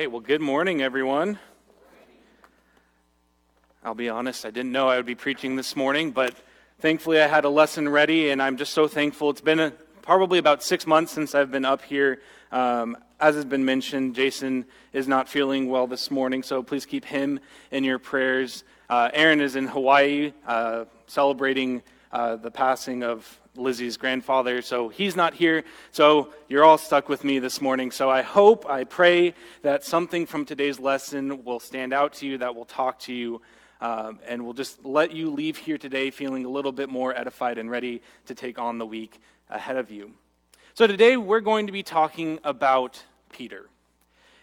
right. Well, good morning, everyone. I'll be honest, I didn't know I would be preaching this morning, but thankfully I had a lesson ready, and I'm just so thankful. It's been a, probably about six months since I've been up here. Um, as has been mentioned, Jason is not feeling well this morning, so please keep him in your prayers. Uh, Aaron is in Hawaii uh, celebrating uh, the passing of Lizzie's grandfather, so he's not here. So you're all stuck with me this morning. So I hope, I pray that something from today's lesson will stand out to you, that will talk to you, um, and will just let you leave here today feeling a little bit more edified and ready to take on the week ahead of you. So today we're going to be talking about Peter.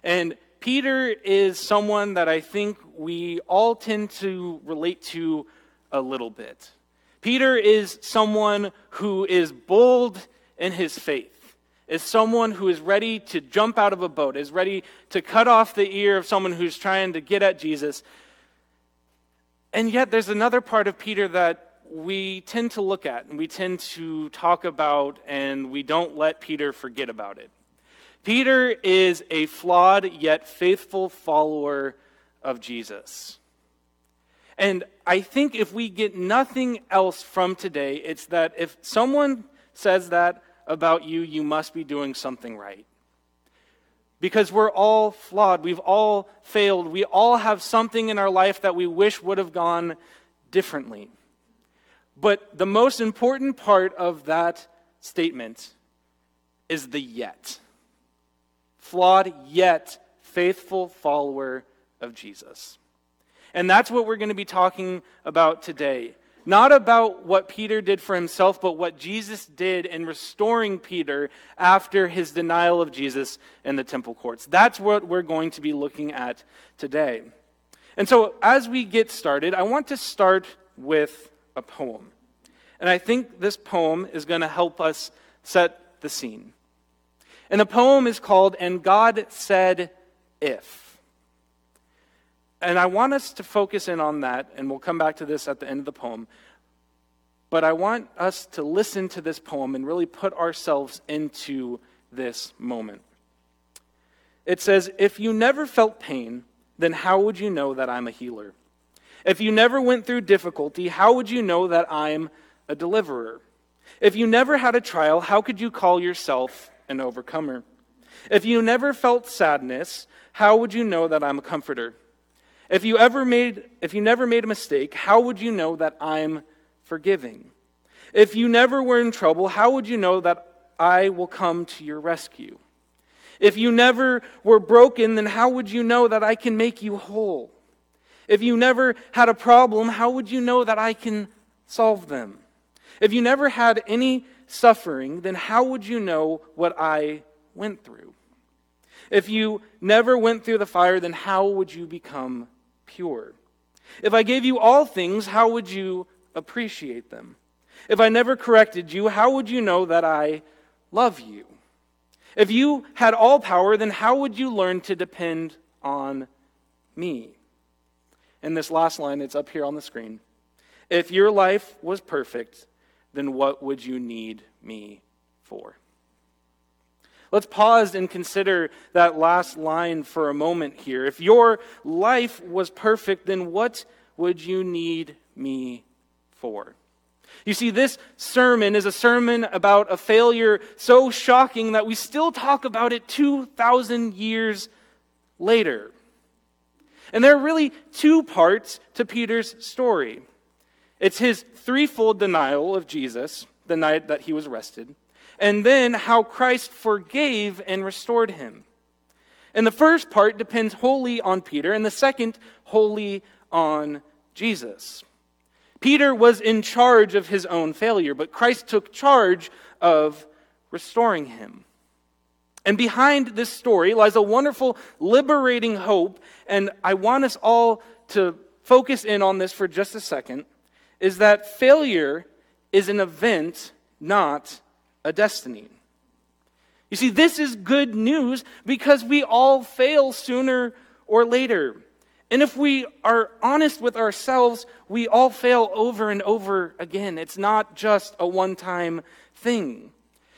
And Peter is someone that I think we all tend to relate to a little bit. Peter is someone who is bold in his faith, is someone who is ready to jump out of a boat, is ready to cut off the ear of someone who's trying to get at Jesus. And yet, there's another part of Peter that we tend to look at and we tend to talk about, and we don't let Peter forget about it. Peter is a flawed yet faithful follower of Jesus. And I think if we get nothing else from today, it's that if someone says that about you, you must be doing something right. Because we're all flawed. We've all failed. We all have something in our life that we wish would have gone differently. But the most important part of that statement is the yet. Flawed yet faithful follower of Jesus. And that's what we're going to be talking about today. Not about what Peter did for himself, but what Jesus did in restoring Peter after his denial of Jesus in the temple courts. That's what we're going to be looking at today. And so, as we get started, I want to start with a poem. And I think this poem is going to help us set the scene. And the poem is called And God Said If. And I want us to focus in on that, and we'll come back to this at the end of the poem. But I want us to listen to this poem and really put ourselves into this moment. It says, If you never felt pain, then how would you know that I'm a healer? If you never went through difficulty, how would you know that I'm a deliverer? If you never had a trial, how could you call yourself an overcomer? If you never felt sadness, how would you know that I'm a comforter? If you ever made if you never made a mistake, how would you know that I'm forgiving? If you never were in trouble, how would you know that I will come to your rescue? If you never were broken, then how would you know that I can make you whole? If you never had a problem, how would you know that I can solve them? If you never had any suffering, then how would you know what I went through? If you never went through the fire, then how would you become pure? If I gave you all things, how would you appreciate them? If I never corrected you, how would you know that I love you? If you had all power, then how would you learn to depend on me? In this last line, it's up here on the screen. If your life was perfect, then what would you need me for? Let's pause and consider that last line for a moment here. If your life was perfect, then what would you need me for? You see, this sermon is a sermon about a failure so shocking that we still talk about it 2,000 years later. And there are really two parts to Peter's story it's his threefold denial of Jesus the night that he was arrested and then how Christ forgave and restored him. And the first part depends wholly on Peter, and the second wholly on Jesus. Peter was in charge of his own failure, but Christ took charge of restoring him. And behind this story lies a wonderful, liberating hope, and I want us all to focus in on this for just a second, is that failure is an event, not a destiny. You see, this is good news because we all fail sooner or later. And if we are honest with ourselves, we all fail over and over again. It's not just a one time thing.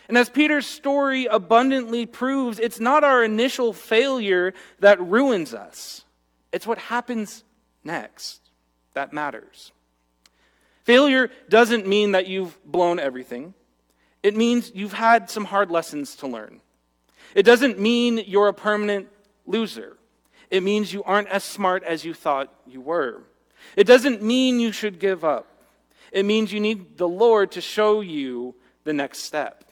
And as Peter's story abundantly proves, it's not our initial failure that ruins us, it's what happens next that matters. Failure doesn't mean that you've blown everything. It means you've had some hard lessons to learn. It doesn't mean you're a permanent loser. It means you aren't as smart as you thought you were. It doesn't mean you should give up. It means you need the Lord to show you the next step.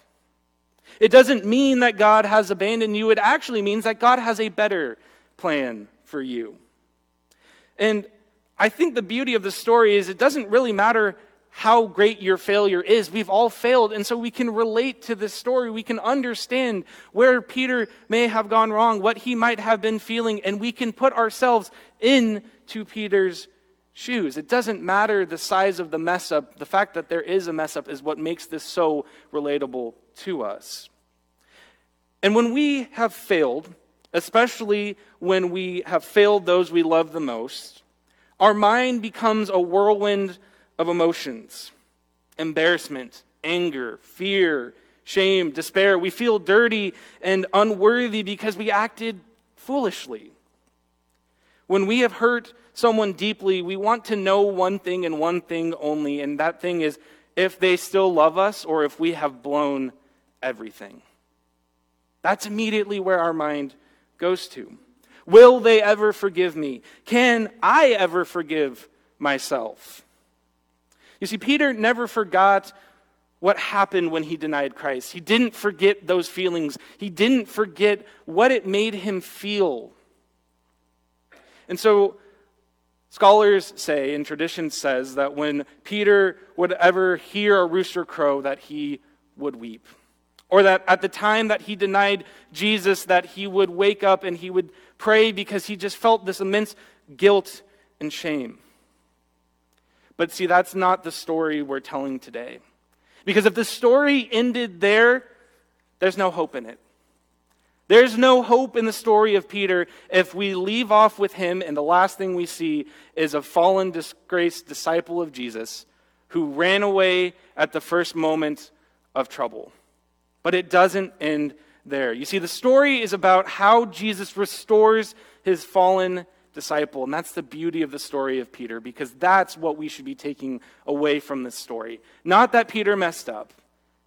It doesn't mean that God has abandoned you. It actually means that God has a better plan for you. And I think the beauty of the story is it doesn't really matter how great your failure is. We've all failed, and so we can relate to this story. We can understand where Peter may have gone wrong, what he might have been feeling, and we can put ourselves into Peter's shoes. It doesn't matter the size of the mess up. The fact that there is a mess up is what makes this so relatable to us. And when we have failed, especially when we have failed those we love the most, our mind becomes a whirlwind of emotions embarrassment, anger, fear, shame, despair. We feel dirty and unworthy because we acted foolishly. When we have hurt someone deeply, we want to know one thing and one thing only, and that thing is if they still love us or if we have blown everything. That's immediately where our mind goes to. Will they ever forgive me? Can I ever forgive myself? You see, Peter never forgot what happened when he denied Christ. He didn't forget those feelings, he didn't forget what it made him feel. And so, scholars say, and tradition says, that when Peter would ever hear a rooster crow, that he would weep. Or that at the time that he denied Jesus, that he would wake up and he would pray because he just felt this immense guilt and shame. But see, that's not the story we're telling today. Because if the story ended there, there's no hope in it. There's no hope in the story of Peter if we leave off with him and the last thing we see is a fallen, disgraced disciple of Jesus who ran away at the first moment of trouble. But it doesn't end there. You see, the story is about how Jesus restores his fallen disciple. And that's the beauty of the story of Peter, because that's what we should be taking away from this story. Not that Peter messed up,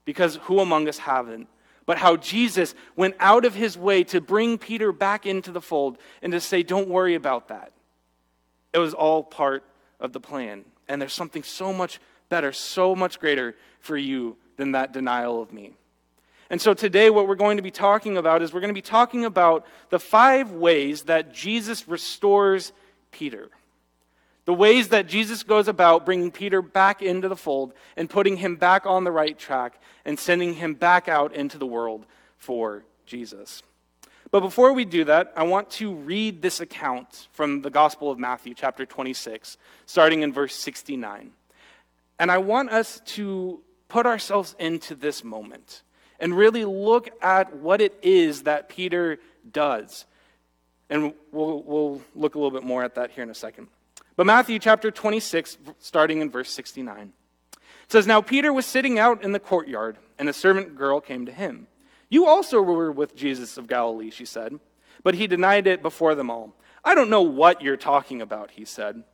because who among us haven't? But how Jesus went out of his way to bring Peter back into the fold and to say, Don't worry about that. It was all part of the plan. And there's something so much better, so much greater for you than that denial of me. And so today, what we're going to be talking about is we're going to be talking about the five ways that Jesus restores Peter. The ways that Jesus goes about bringing Peter back into the fold and putting him back on the right track and sending him back out into the world for Jesus. But before we do that, I want to read this account from the Gospel of Matthew, chapter 26, starting in verse 69. And I want us to put ourselves into this moment and really look at what it is that Peter does. And we'll, we'll look a little bit more at that here in a second. But Matthew chapter 26, starting in verse 69, says, Now Peter was sitting out in the courtyard, and a servant girl came to him. You also were with Jesus of Galilee, she said. But he denied it before them all. I don't know what you're talking about, he said.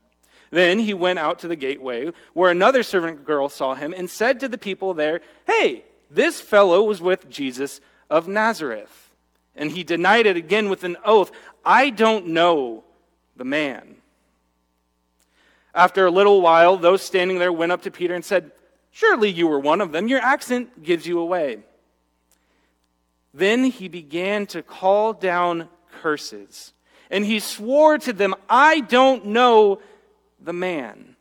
Then he went out to the gateway, where another servant girl saw him and said to the people there, Hey, this fellow was with Jesus of Nazareth. And he denied it again with an oath I don't know the man. After a little while, those standing there went up to Peter and said, Surely you were one of them. Your accent gives you away. Then he began to call down curses. And he swore to them, I don't know the man.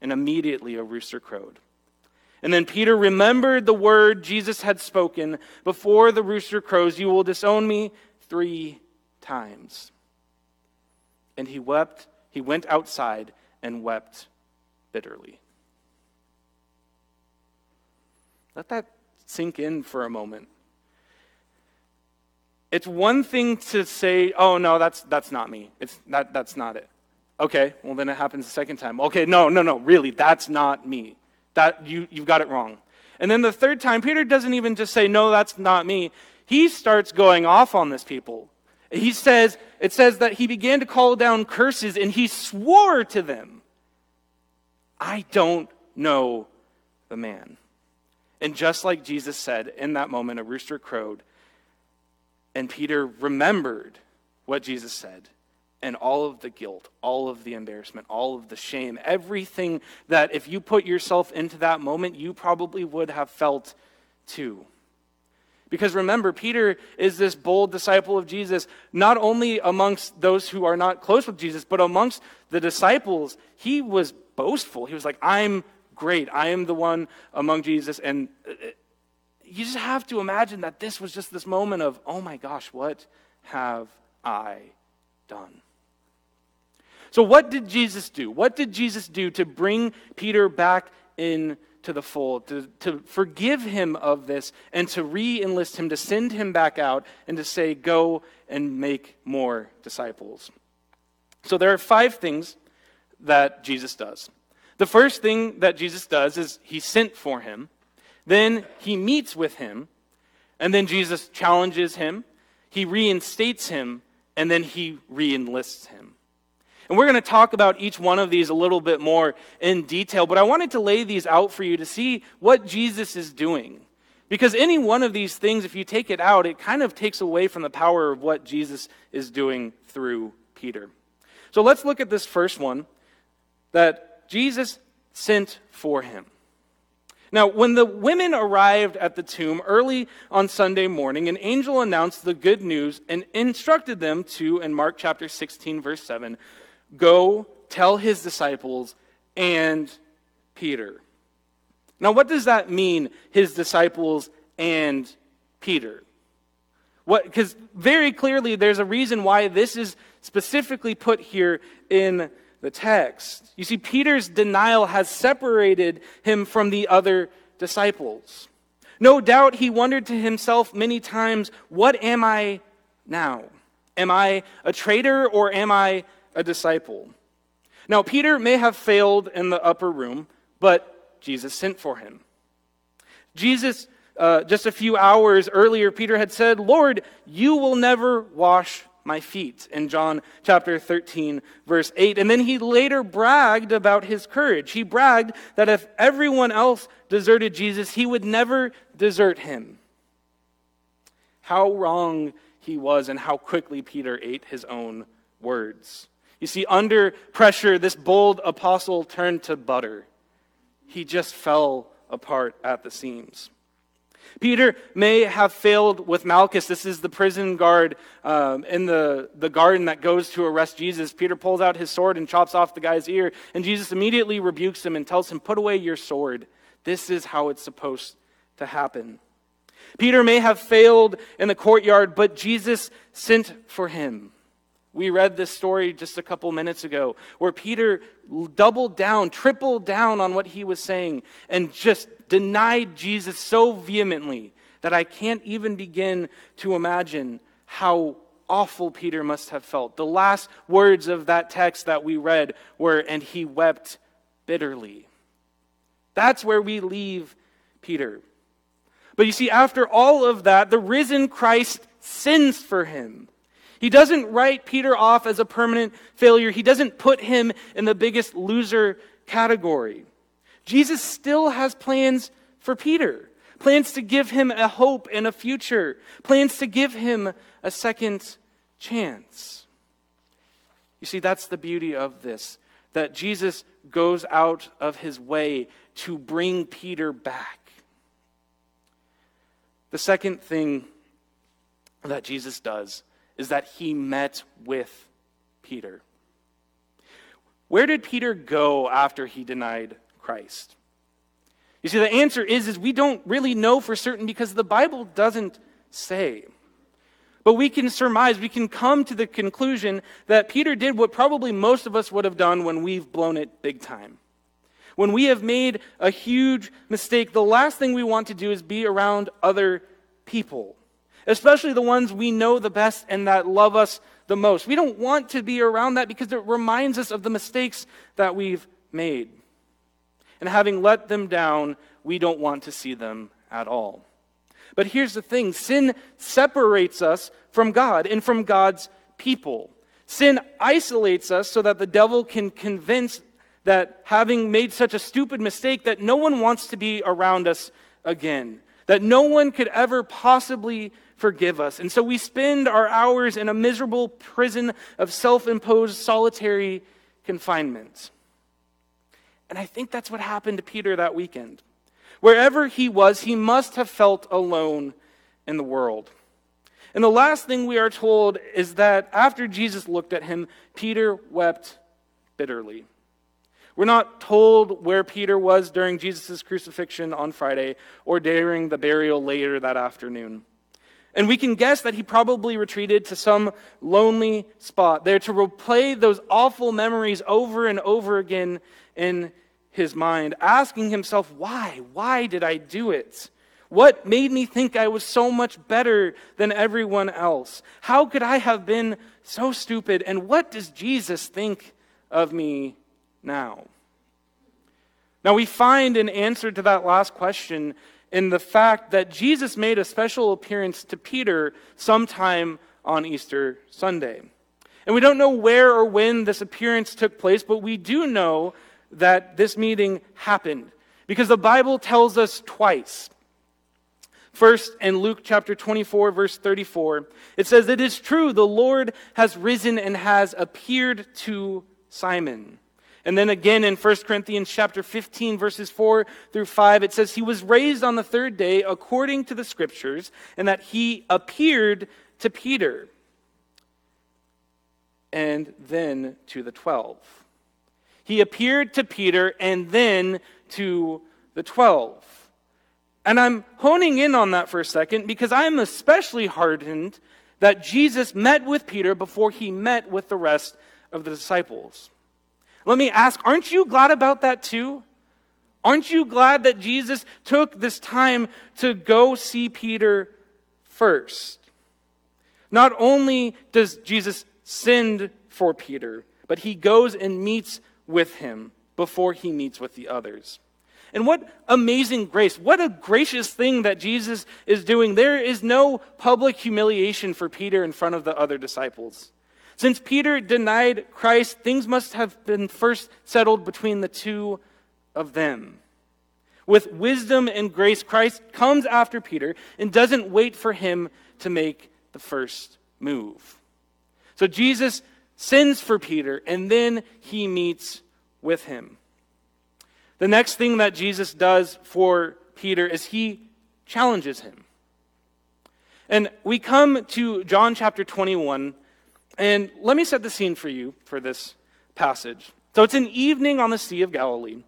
And immediately a rooster crowed. And then Peter remembered the word Jesus had spoken before the rooster crows, You will disown me three times. And he wept, he went outside and wept bitterly. Let that sink in for a moment. It's one thing to say, oh no, that's that's not me. It's that that's not it. Okay, well then it happens the second time. Okay, no, no, no, really, that's not me. That you, you've got it wrong. And then the third time, Peter doesn't even just say, No, that's not me. He starts going off on this people. He says, it says that he began to call down curses and he swore to them, I don't know the man. And just like Jesus said, in that moment, a rooster crowed, and Peter remembered what Jesus said and all of the guilt, all of the embarrassment, all of the shame, everything that if you put yourself into that moment, you probably would have felt too. Because remember, Peter is this bold disciple of Jesus, not only amongst those who are not close with Jesus, but amongst the disciples. He was boastful. He was like, I'm great. I am the one among Jesus. And uh, you just have to imagine that this was just this moment of, oh my gosh, what have I done? So, what did Jesus do? What did Jesus do to bring Peter back in to the fold, to, to forgive him of this, and to re enlist him, to send him back out, and to say, Go and make more disciples. So there are five things that Jesus does. The first thing that Jesus does is he sent for him, then he meets with him, and then Jesus challenges him, he reinstates him, and then he re enlists him. And we're going to talk about each one of these a little bit more in detail, but I wanted to lay these out for you to see what Jesus is doing. Because any one of these things, if you take it out, it kind of takes away from the power of what Jesus is doing through Peter. So let's look at this first one that Jesus sent for him. Now, when the women arrived at the tomb early on Sunday morning, an angel announced the good news and instructed them to, in Mark chapter 16, verse 7, Go tell his disciples and Peter. Now, what does that mean, his disciples and Peter? What, because very clearly there's a reason why this is specifically put here in the text. You see, Peter's denial has separated him from the other disciples. No doubt he wondered to himself many times, What am I now? Am I a traitor or am I a disciple. Now, Peter may have failed in the upper room, but Jesus sent for him. Jesus, uh, just a few hours earlier, Peter had said, Lord, you will never wash my feet, in John chapter 13, verse 8. And then he later bragged about his courage. He bragged that if everyone else deserted Jesus, he would never desert him. How wrong he was, and how quickly Peter ate his own words. You see, under pressure, this bold apostle turned to butter. He just fell apart at the seams. Peter may have failed with Malchus. This is the prison guard um, in the, the garden that goes to arrest Jesus. Peter pulls out his sword and chops off the guy's ear, and Jesus immediately rebukes him and tells him, Put away your sword. This is how it's supposed to happen. Peter may have failed in the courtyard, but Jesus sent for him. We read this story just a couple minutes ago where Peter doubled down, tripled down on what he was saying, and just denied Jesus so vehemently that I can't even begin to imagine how awful Peter must have felt. The last words of that text that we read were, and he wept bitterly. That's where we leave Peter. But you see, after all of that, the risen Christ sins for him. He doesn't write Peter off as a permanent failure. He doesn't put him in the biggest loser category. Jesus still has plans for Peter, plans to give him a hope and a future, plans to give him a second chance. You see, that's the beauty of this that Jesus goes out of his way to bring Peter back. The second thing that Jesus does is that he met with Peter. Where did Peter go after he denied Christ? You see, the answer is, is we don't really know for certain because the Bible doesn't say. But we can surmise, we can come to the conclusion that Peter did what probably most of us would have done when we've blown it big time. When we have made a huge mistake, the last thing we want to do is be around other people especially the ones we know the best and that love us the most. We don't want to be around that because it reminds us of the mistakes that we've made. And having let them down, we don't want to see them at all. But here's the thing sin separates us from God and from God's people. Sin isolates us so that the devil can convince that having made such a stupid mistake that no one wants to be around us again, that no one could ever possibly forgive us. And so we spend our hours in a miserable prison of self imposed solitary confinement. And I think that's what happened to Peter that weekend. Wherever he was, he must have felt alone in the world. And the last thing we are told is that after Jesus looked at him, Peter wept bitterly. We're not told where Peter was during Jesus' crucifixion on Friday or during the burial later that afternoon. And we can guess that he probably retreated to some lonely spot there to replay those awful memories over and over again in his mind, asking himself, Why? Why did I do it? What made me think I was so much better than everyone else? How could I have been so stupid? And what does Jesus think of me now? Now, we find an answer to that last question in the fact that Jesus made a special appearance to Peter sometime on Easter Sunday. And we don't know where or when this appearance took place, but we do know that this meeting happened because the Bible tells us twice. First, in Luke chapter 24, verse 34, it says, It is true, the Lord has risen and has appeared to Simon. And then again in 1 Corinthians chapter 15 verses 4 through 5 it says he was raised on the third day according to the scriptures and that he appeared to Peter and then to the 12. He appeared to Peter and then to the 12. And I'm honing in on that for a second because I'm especially hardened that Jesus met with Peter before he met with the rest of the disciples. Let me ask, aren't you glad about that too? Aren't you glad that Jesus took this time to go see Peter first? Not only does Jesus send for Peter, but he goes and meets with him before he meets with the others. And what amazing grace. What a gracious thing that Jesus is doing. There is no public humiliation for Peter in front of the other disciples. Since Peter denied Christ, things must have been first settled between the two of them. With wisdom and grace, Christ comes after Peter and doesn't wait for him to make the first move. So Jesus sends for Peter, and then he meets with him. The next thing that Jesus does for Peter is he challenges him. And we come to John chapter 21, and let me set the scene for you for this passage. So it's an evening on the Sea of Galilee,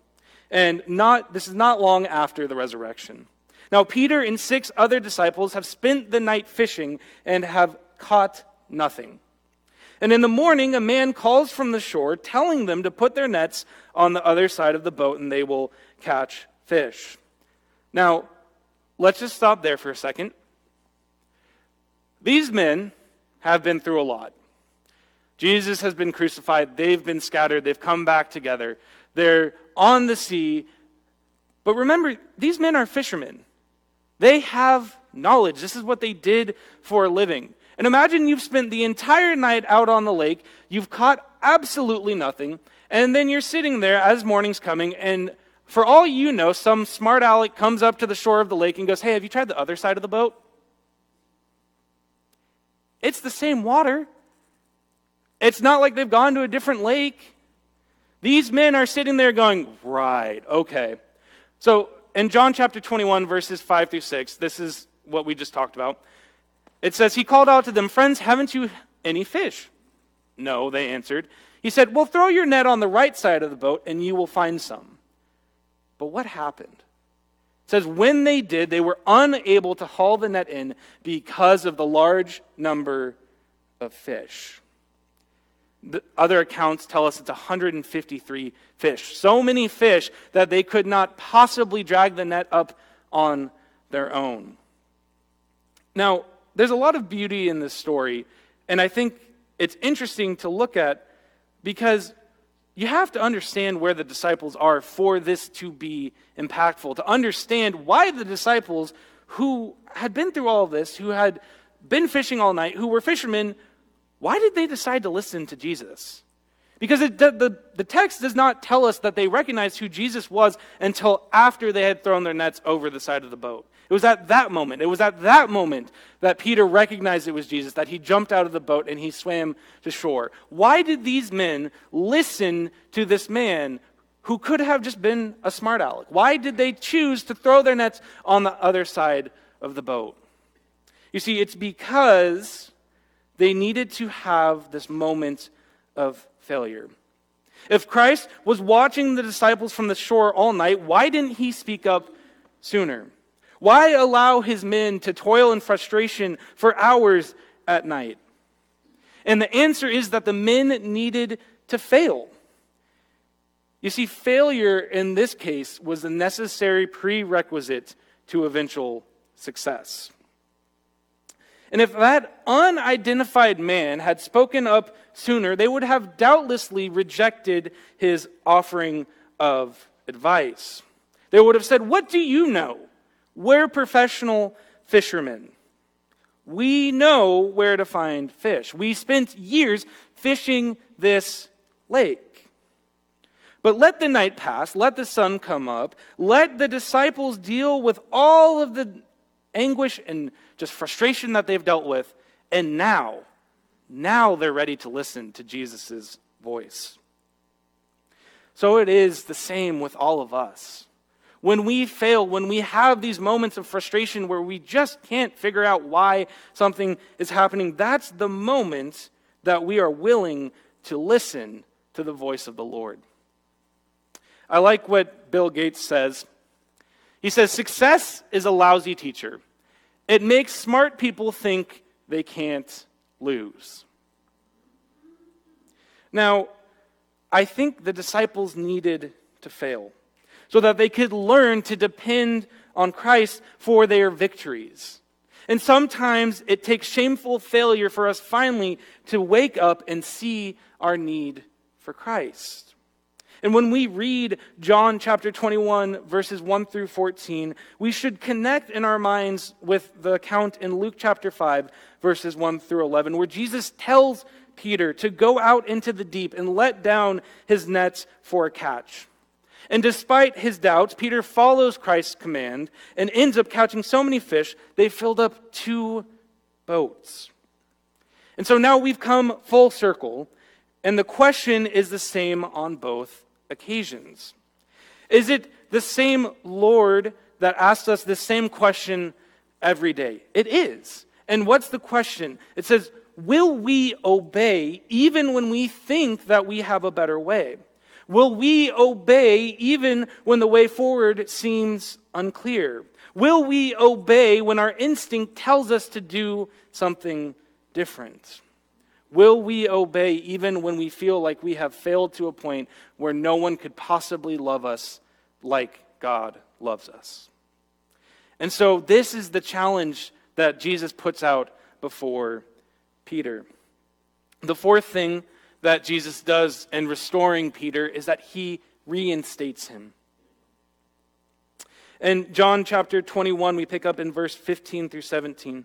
and not, this is not long after the resurrection. Now, Peter and six other disciples have spent the night fishing and have caught nothing. And in the morning, a man calls from the shore, telling them to put their nets on the other side of the boat and they will catch fish. Now, let's just stop there for a second. These men have been through a lot. Jesus has been crucified, they've been scattered, they've come back together. They're on the sea. But remember, these men are fishermen. They have knowledge. This is what they did for a living. And imagine you've spent the entire night out on the lake, you've caught absolutely nothing, and then you're sitting there as morning's coming, and for all you know, some smart aleck comes up to the shore of the lake and goes, Hey, have you tried the other side of the boat? It's the same water. It's not like they've gone to a different lake. These men are sitting there going, Right, okay. So in John chapter 21, verses 5 through 6, this is what we just talked about. It says, He called out to them, Friends, haven't you any fish? No, they answered. He said, Well, throw your net on the right side of the boat, and you will find some. But what happened? It says, When they did, they were unable to haul the net in because of the large number of fish. The other accounts tell us it's 153 fish. So many fish that they could not possibly drag the net up on their own. Now, there's a lot of beauty in this story, and I think it's interesting to look at because you have to understand where the disciples are for this to be impactful, to understand why the disciples who had been through all this, who had been fishing all night, who were fishermen, why did they decide to listen to Jesus? Because it, the, the, the, text does not tell us that they recognized who Jesus was until after they had thrown their nets over the side of the boat. It was at that moment, it was at that moment that Peter recognized it was Jesus, that he jumped out of the boat and he swam to shore. Why did these men listen to this man who could have just been a smart aleck? Why did they choose to throw their nets on the other side of the boat? You see, it's because they needed to have this moment of failure. If Christ was watching the disciples from the shore all night, why didn't he speak up sooner? Why allow his men to toil in frustration for hours at night? And the answer is that the men needed to fail. You see, failure in this case was a necessary prerequisite to eventual success. And if that unidentified man had spoken up sooner, they would have doubtlessly rejected his offering of advice. They would have said, What do you know? We're professional fishermen. We know where to find fish. We spent years fishing this lake. But let the night pass, let the sun come up, let the disciples deal with all of the anguish and just frustration that they've dealt with. And now, now they're ready to listen to Jesus' voice. So it is the same with all of us. When we fail, when we have these moments of frustration where we just can't figure out why something is happening, that's the moment that we are willing to listen to the voice of the Lord. I like what Bill Gates says. He says, Success is a lousy teacher. It makes smart people think they can't lose. Now, I think the disciples needed to fail so that they could learn to depend on Christ for their victories. And sometimes it takes shameful failure for us finally to wake up and see our need for Christ. And when we read John chapter 21, verses 1 through 14, we should connect in our minds with the account in Luke chapter 5, verses 1 through 11, where Jesus tells Peter to go out into the deep and let down his nets for a catch. And despite his doubts, Peter follows Christ's command and ends up catching so many fish, they filled up two boats. And so now we've come full circle, and the question is the same on both occasions? Is it the same Lord that asks us the same question every day? It is. And what's the question? It says, Will we obey even when we think that we have a better way? Will we obey even when the way forward seems unclear? Will we obey when our instinct tells us to do something different? Will we obey even when we feel like we have failed to a point where no one could possibly love us like God loves us? And so, this is the challenge that Jesus puts out before Peter. The fourth thing that Jesus does in restoring Peter is that he reinstates him. In John chapter 21, we pick up in verse 15 through 17.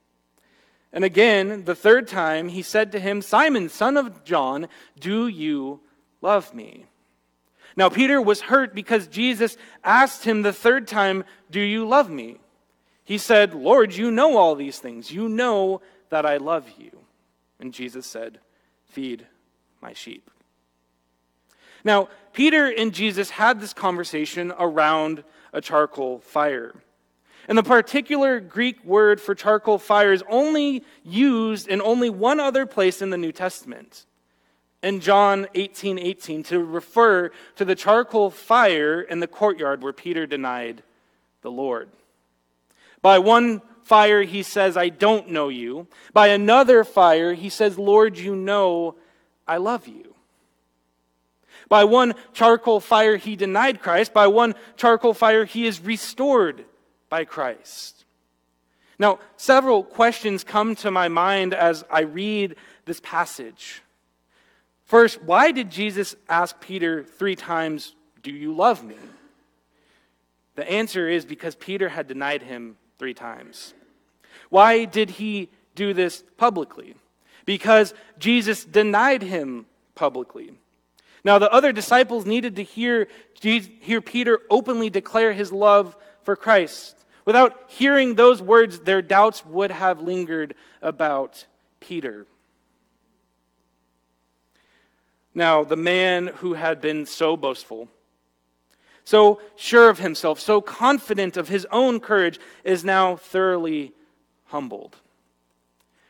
And again, the third time, he said to him, Simon, son of John, do you love me? Now, Peter was hurt because Jesus asked him the third time, Do you love me? He said, Lord, you know all these things. You know that I love you. And Jesus said, Feed my sheep. Now, Peter and Jesus had this conversation around a charcoal fire. And the particular Greek word for charcoal fire is only used in only one other place in the New Testament. in John 18 18 to refer to the charcoal fire in the courtyard where Peter denied the Lord. By one fire, he says, I don't know you. By another fire, he says, Lord, you know I love you. By one charcoal fire, he denied Christ. By one charcoal fire, he is restored by Christ. Now, several questions come to my mind as I read this passage. First, why did Jesus ask Peter three times, Do you love me? The answer is because Peter had denied him three times. Why did he do this publicly? Because Jesus denied him publicly. Now, the other disciples needed to hear, hear Peter openly declare his love for Christ. Without hearing those words, their doubts would have lingered about Peter. Now, the man who had been so boastful, so sure of himself, so confident of his own courage, is now thoroughly humbled.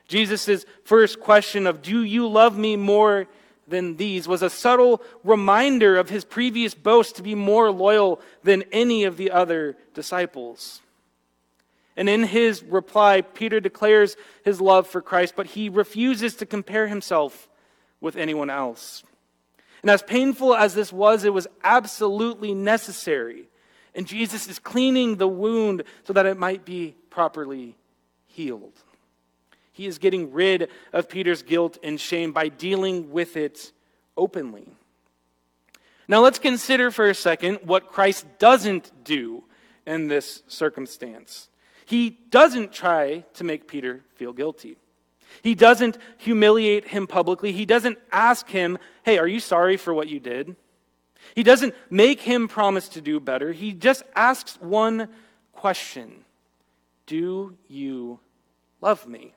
Jesus' first question of, Do you love me more than these? was a subtle reminder of his previous boast to be more loyal than any of the other disciples. And in his reply, Peter declares his love for Christ, but he refuses to compare himself with anyone else. And as painful as this was, it was absolutely necessary. And Jesus is cleaning the wound so that it might be properly healed. He is getting rid of Peter's guilt and shame by dealing with it openly. Now, let's consider for a second what Christ doesn't do in this circumstance. He doesn't try to make Peter feel guilty. He doesn't humiliate him publicly. He doesn't ask him, Hey, are you sorry for what you did? He doesn't make him promise to do better. He just asks one question Do you love me?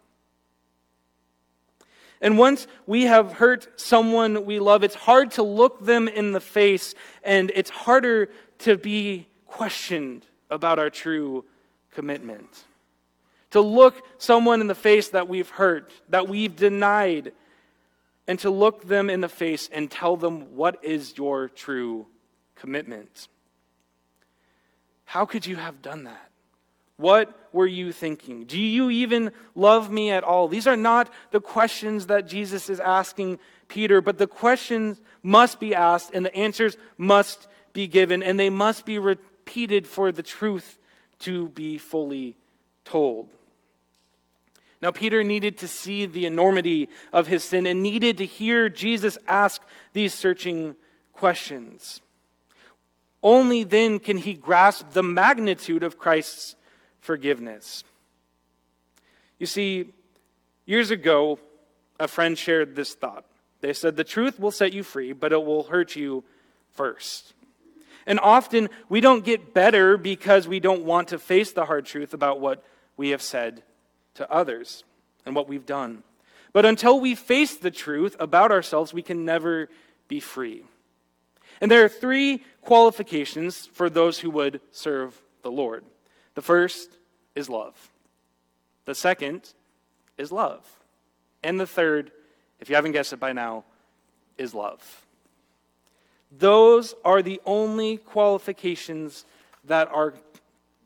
And once we have hurt someone we love, it's hard to look them in the face, and it's harder to be questioned about our true commitment. To look someone in the face that we've hurt, that we've denied, and to look them in the face and tell them what is your true commitment. How could you have done that? What were you thinking? Do you even love me at all? These are not the questions that Jesus is asking Peter, but the questions must be asked and the answers must be given, and they must be repeated for the truth to be fully told. Now, Peter needed to see the enormity of his sin and needed to hear Jesus ask these searching questions. Only then can he grasp the magnitude of Christ's forgiveness. You see, years ago, a friend shared this thought. They said, The truth will set you free, but it will hurt you first. And often we don't get better because we don't want to face the hard truth about what we have said to others and what we've done. But until we face the truth about ourselves, we can never be free. And there are three qualifications for those who would serve the Lord. The first is love, the second is love, and the third, if you haven't guessed it by now, is love. Those are the only qualifications that are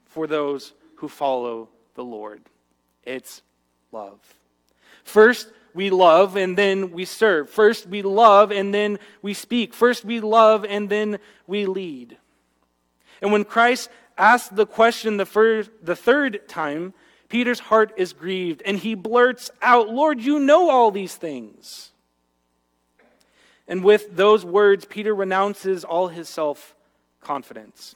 for those who follow the Lord. It's love. First, we love and then we serve. First, we love and then we speak. First, we love and then we lead. And when Christ asked the question the, first, the third time, Peter's heart is grieved and he blurts out, Lord, you know all these things. And with those words, Peter renounces all his self confidence.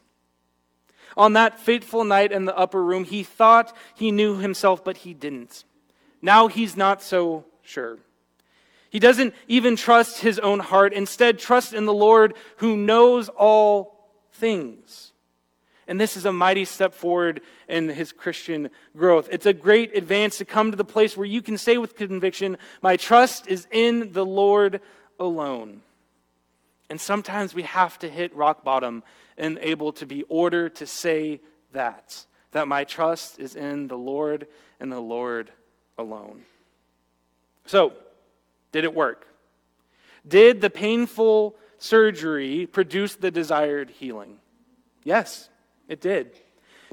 On that fateful night in the upper room, he thought he knew himself, but he didn't. Now he's not so sure. He doesn't even trust his own heart, instead, trust in the Lord who knows all things. And this is a mighty step forward in his Christian growth. It's a great advance to come to the place where you can say with conviction, My trust is in the Lord alone. And sometimes we have to hit rock bottom and able to be ordered to say that, that my trust is in the Lord and the Lord alone. So, did it work? Did the painful surgery produce the desired healing? Yes, it did.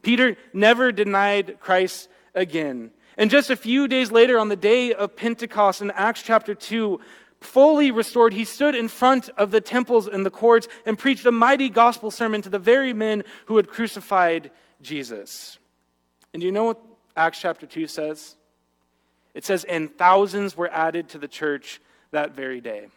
Peter never denied Christ again. And just a few days later, on the day of Pentecost in Acts chapter 2, fully restored, he stood in front of the temples and the courts and preached a mighty gospel sermon to the very men who had crucified Jesus. And do you know what Acts chapter 2 says? It says, and thousands were added to the church that very day.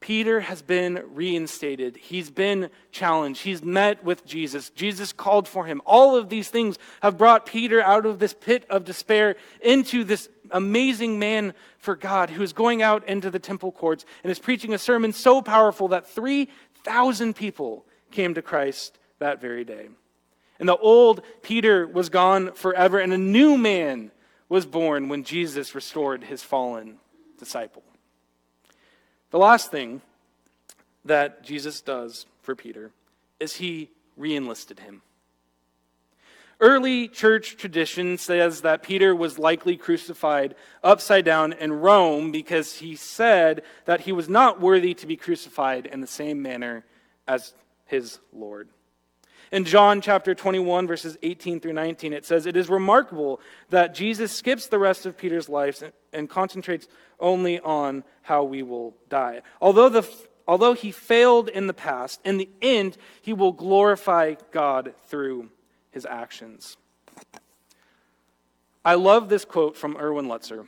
Peter has been reinstated. He's been challenged. He's met with Jesus. Jesus called for him. All of these things have brought Peter out of this pit of despair into this amazing man for God who is going out into the temple courts and is preaching a sermon so powerful that 3,000 people came to Christ that very day. And the old Peter was gone forever, and a new man was born when Jesus restored his fallen disciple. The last thing that Jesus does for Peter is he reenlisted him. Early church tradition says that Peter was likely crucified upside down in Rome because he said that he was not worthy to be crucified in the same manner as his Lord. In John chapter 21, verses 18 through 19, it says, It is remarkable that Jesus skips the rest of Peter's life and concentrates only on how we will die. Although, the, although he failed in the past, in the end, he will glorify God through his actions. I love this quote from Erwin Lutzer.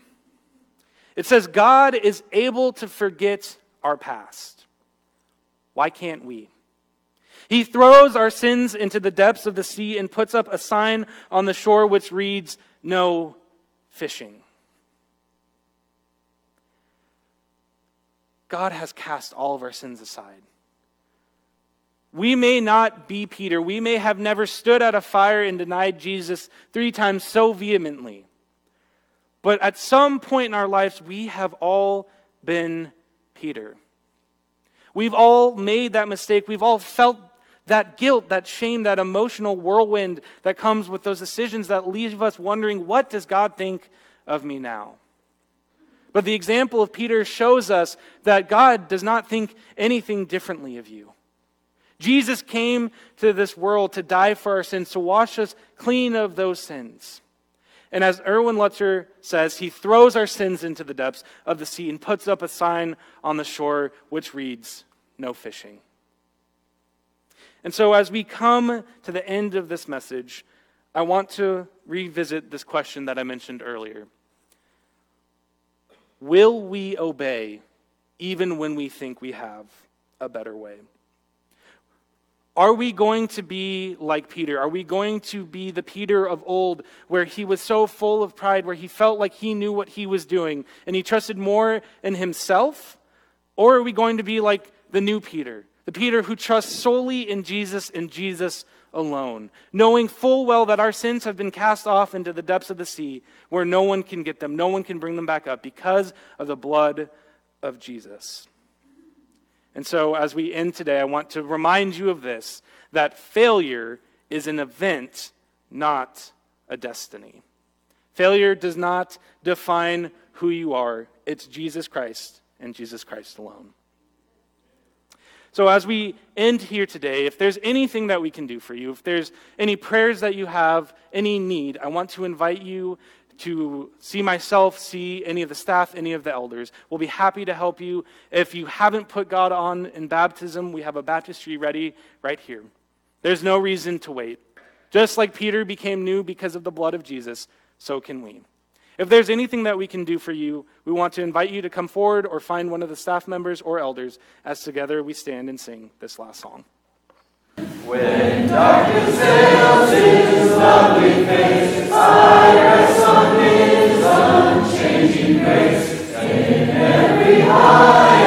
It says, God is able to forget our past. Why can't we? He throws our sins into the depths of the sea and puts up a sign on the shore which reads, No fishing. God has cast all of our sins aside. We may not be Peter. We may have never stood at a fire and denied Jesus three times so vehemently. But at some point in our lives, we have all been Peter. We've all made that mistake. We've all felt that guilt, that shame, that emotional whirlwind that comes with those decisions that leave us wondering, what does God think of me now? But the example of Peter shows us that God does not think anything differently of you. Jesus came to this world to die for our sins, to wash us clean of those sins. And as Erwin Lutzer says, he throws our sins into the depths of the sea and puts up a sign on the shore which reads, No fishing. And so, as we come to the end of this message, I want to revisit this question that I mentioned earlier. Will we obey even when we think we have a better way? Are we going to be like Peter? Are we going to be the Peter of old where he was so full of pride, where he felt like he knew what he was doing and he trusted more in himself? Or are we going to be like the new Peter, the Peter who trusts solely in Jesus and Jesus alone, knowing full well that our sins have been cast off into the depths of the sea where no one can get them, no one can bring them back up because of the blood of Jesus. And so, as we end today, I want to remind you of this that failure is an event, not a destiny. Failure does not define who you are, it's Jesus Christ and Jesus Christ alone. So, as we end here today, if there's anything that we can do for you, if there's any prayers that you have, any need, I want to invite you to see myself, see any of the staff, any of the elders. We'll be happy to help you. If you haven't put God on in baptism, we have a baptistry ready right here. There's no reason to wait. Just like Peter became new because of the blood of Jesus, so can we. If there's anything that we can do for you, we want to invite you to come forward or find one of the staff members or elders as together we stand and sing this last song. When darkness veils his lovely face, I rest on his unchanging grace. In every heart